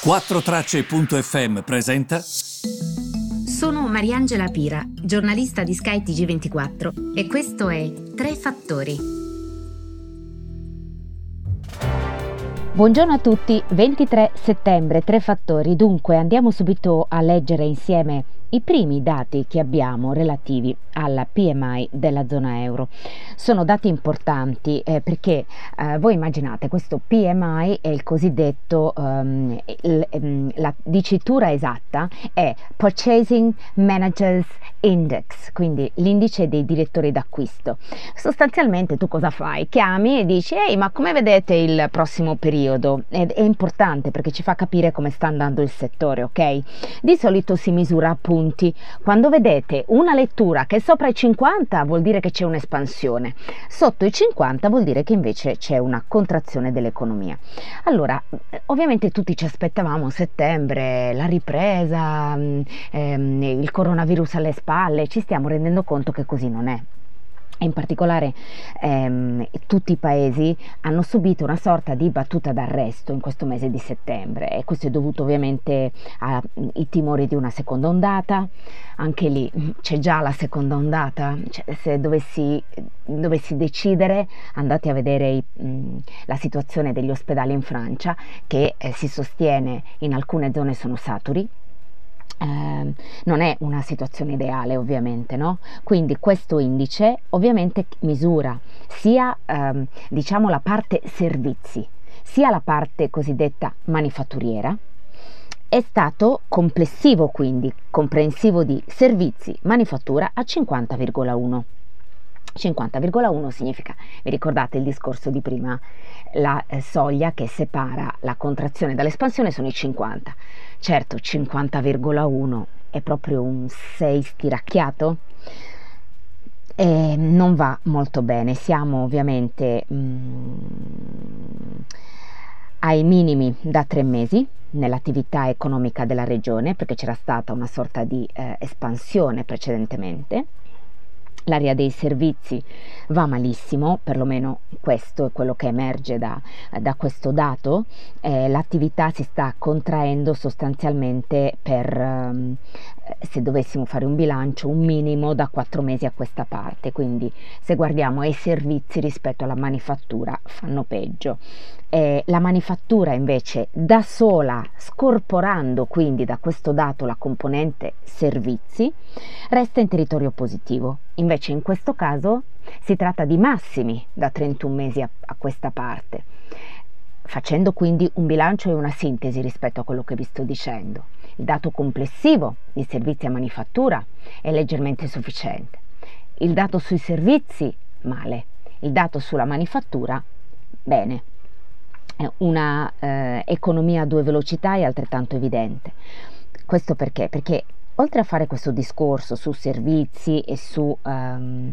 4Tracce.fm presenta. Sono Mariangela Pira, giornalista di Sky TG24 e questo è Tre Fattori. Buongiorno a tutti, 23 settembre, Tre Fattori. Dunque andiamo subito a leggere insieme i primi dati che abbiamo relativi alla PMI della zona euro. Sono dati importanti eh, perché eh, voi immaginate questo PMI è il cosiddetto um, il, um, la dicitura esatta è Purchasing Managers Index quindi l'indice dei direttori d'acquisto. Sostanzialmente tu cosa fai? Chiami e dici ehi ma come vedete il prossimo periodo? Ed è importante perché ci fa capire come sta andando il settore ok? Di solito si misura appunto punti. Quando vedete una lettura che è sopra i 50 vuol dire che c'è un'espansione, sotto i 50 vuol dire che invece c'è una contrazione dell'economia. Allora, ovviamente tutti ci aspettavamo settembre, la ripresa, mm, ehm, il coronavirus alle spalle, ci stiamo rendendo conto che così non è in particolare ehm, tutti i paesi hanno subito una sorta di battuta d'arresto in questo mese di settembre e questo è dovuto ovviamente ai timori di una seconda ondata, anche lì c'è già la seconda ondata, cioè, se dovessi, dovessi, decidere andate a vedere i, mh, la situazione degli ospedali in Francia che eh, si sostiene in alcune zone sono saturi eh, non è una situazione ideale ovviamente, no? Quindi questo indice ovviamente misura sia ehm, diciamo la parte servizi, sia la parte cosiddetta manifatturiera, è stato complessivo quindi, comprensivo di servizi, manifattura a 50,1. 50,1 significa, vi ricordate il discorso di prima, la eh, soglia che separa la contrazione dall'espansione sono i 50. Certo, 50,1 è proprio un 6 stiracchiato e non va molto bene. Siamo ovviamente mm, ai minimi da tre mesi nell'attività economica della regione perché c'era stata una sorta di eh, espansione precedentemente L'area dei servizi va malissimo, perlomeno questo è quello che emerge da, da questo dato, eh, l'attività si sta contraendo sostanzialmente per, ehm, se dovessimo fare un bilancio, un minimo da quattro mesi a questa parte, quindi se guardiamo ai servizi rispetto alla manifattura fanno peggio. Eh, la manifattura invece da sola, scorporando quindi da questo dato la componente servizi, resta in territorio positivo. Invece in questo caso si tratta di massimi da 31 mesi a, a questa parte, facendo quindi un bilancio e una sintesi rispetto a quello che vi sto dicendo. Il dato complessivo di servizi a manifattura è leggermente sufficiente. Il dato sui servizi, male. Il dato sulla manifattura, bene una eh, economia a due velocità è altrettanto evidente. Questo perché? Perché oltre a fare questo discorso su servizi e su um,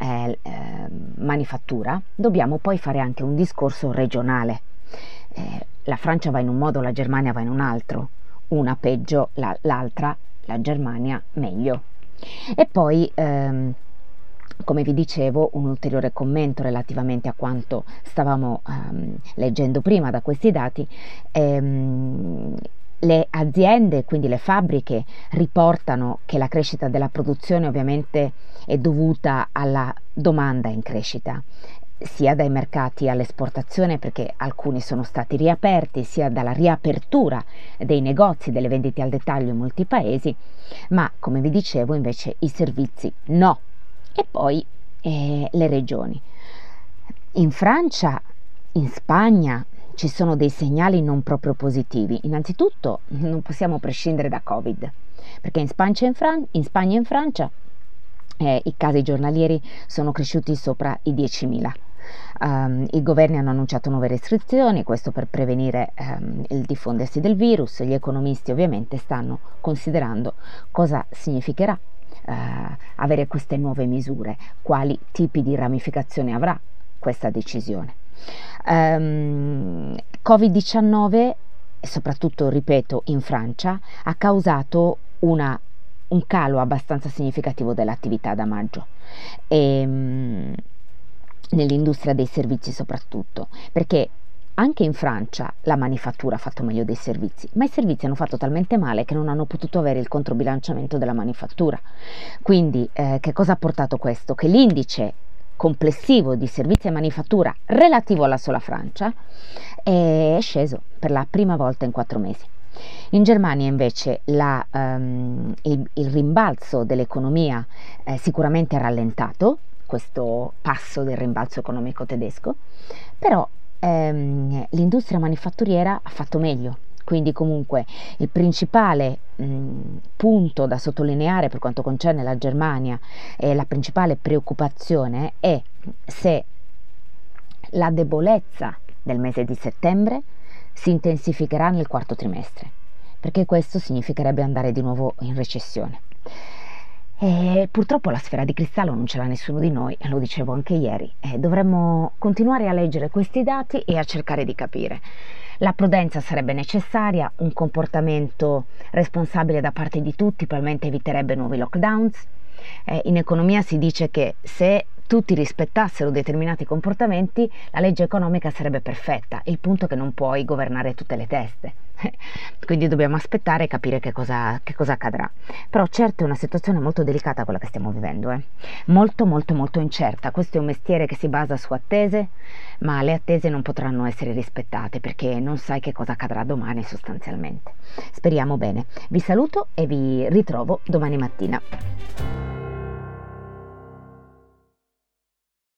eh, eh, manifattura, dobbiamo poi fare anche un discorso regionale. Eh, la Francia va in un modo, la Germania va in un altro, una peggio, la, l'altra, la Germania meglio. E poi ehm, come vi dicevo, un ulteriore commento relativamente a quanto stavamo um, leggendo prima da questi dati. Ehm, le aziende, quindi le fabbriche, riportano che la crescita della produzione ovviamente è dovuta alla domanda in crescita sia dai mercati all'esportazione perché alcuni sono stati riaperti, sia dalla riapertura dei negozi, delle vendite al dettaglio in molti paesi, ma come vi dicevo invece i servizi no, e poi eh, le regioni. In Francia, in Spagna ci sono dei segnali non proprio positivi. Innanzitutto non possiamo prescindere da Covid, perché in Spagna e in, Fran- in, Spagna e in Francia eh, i casi giornalieri sono cresciuti sopra i 10.000. Um, ehm, I governi hanno annunciato nuove restrizioni, questo per prevenire um, il diffondersi del virus. Gli economisti ovviamente stanno considerando cosa significherà eh, avere queste nuove misure, quali tipi di ramificazioni avrà questa decisione. Um, Covid-19, soprattutto, ripeto, in Francia, ha causato una, un calo abbastanza significativo dell'attività da maggio. E, um, nell'industria dei servizi soprattutto, perché Anche in Francia la manifattura ha fatto meglio dei servizi, ma i servizi hanno fatto talmente male che non hanno potuto avere il controbilanciamento della manifattura. Quindi eh, che cosa ha portato questo? Che l'indice complessivo di servizi e manifattura relativo alla sola Francia è sceso per la prima volta in quattro mesi. In Germania invece la, um, il, il, rimbalzo dell'economia eh, sicuramente è rallentato, questo passo del rimbalzo economico tedesco, però ehm, l'industria manifatturiera ha fatto meglio. Quindi comunque il principale punto da sottolineare per quanto concerne la Germania e la principale preoccupazione è se la debolezza del mese di settembre si intensificherà nel quarto trimestre, perché questo significherebbe andare di nuovo in recessione. E purtroppo la sfera di cristallo non ce l'ha nessuno di noi, lo dicevo anche ieri, e dovremmo continuare a leggere questi dati e a cercare di capire. La prudenza sarebbe necessaria, un comportamento responsabile da parte di tutti probabilmente eviterebbe nuovi lockdowns. Eh, in economia si dice che se tutti rispettassero determinati comportamenti, la legge economica sarebbe perfetta. Il punto è che non puoi governare tutte le teste. Quindi dobbiamo aspettare e capire che cosa, che cosa, accadrà. Però certo è una situazione molto delicata quella che stiamo vivendo, eh. molto molto molto incerta. Questo è un mestiere che si basa su attese, ma le attese non potranno essere rispettate perché non sai che cosa accadrà domani sostanzialmente. Speriamo bene. Vi saluto e vi ritrovo domani mattina.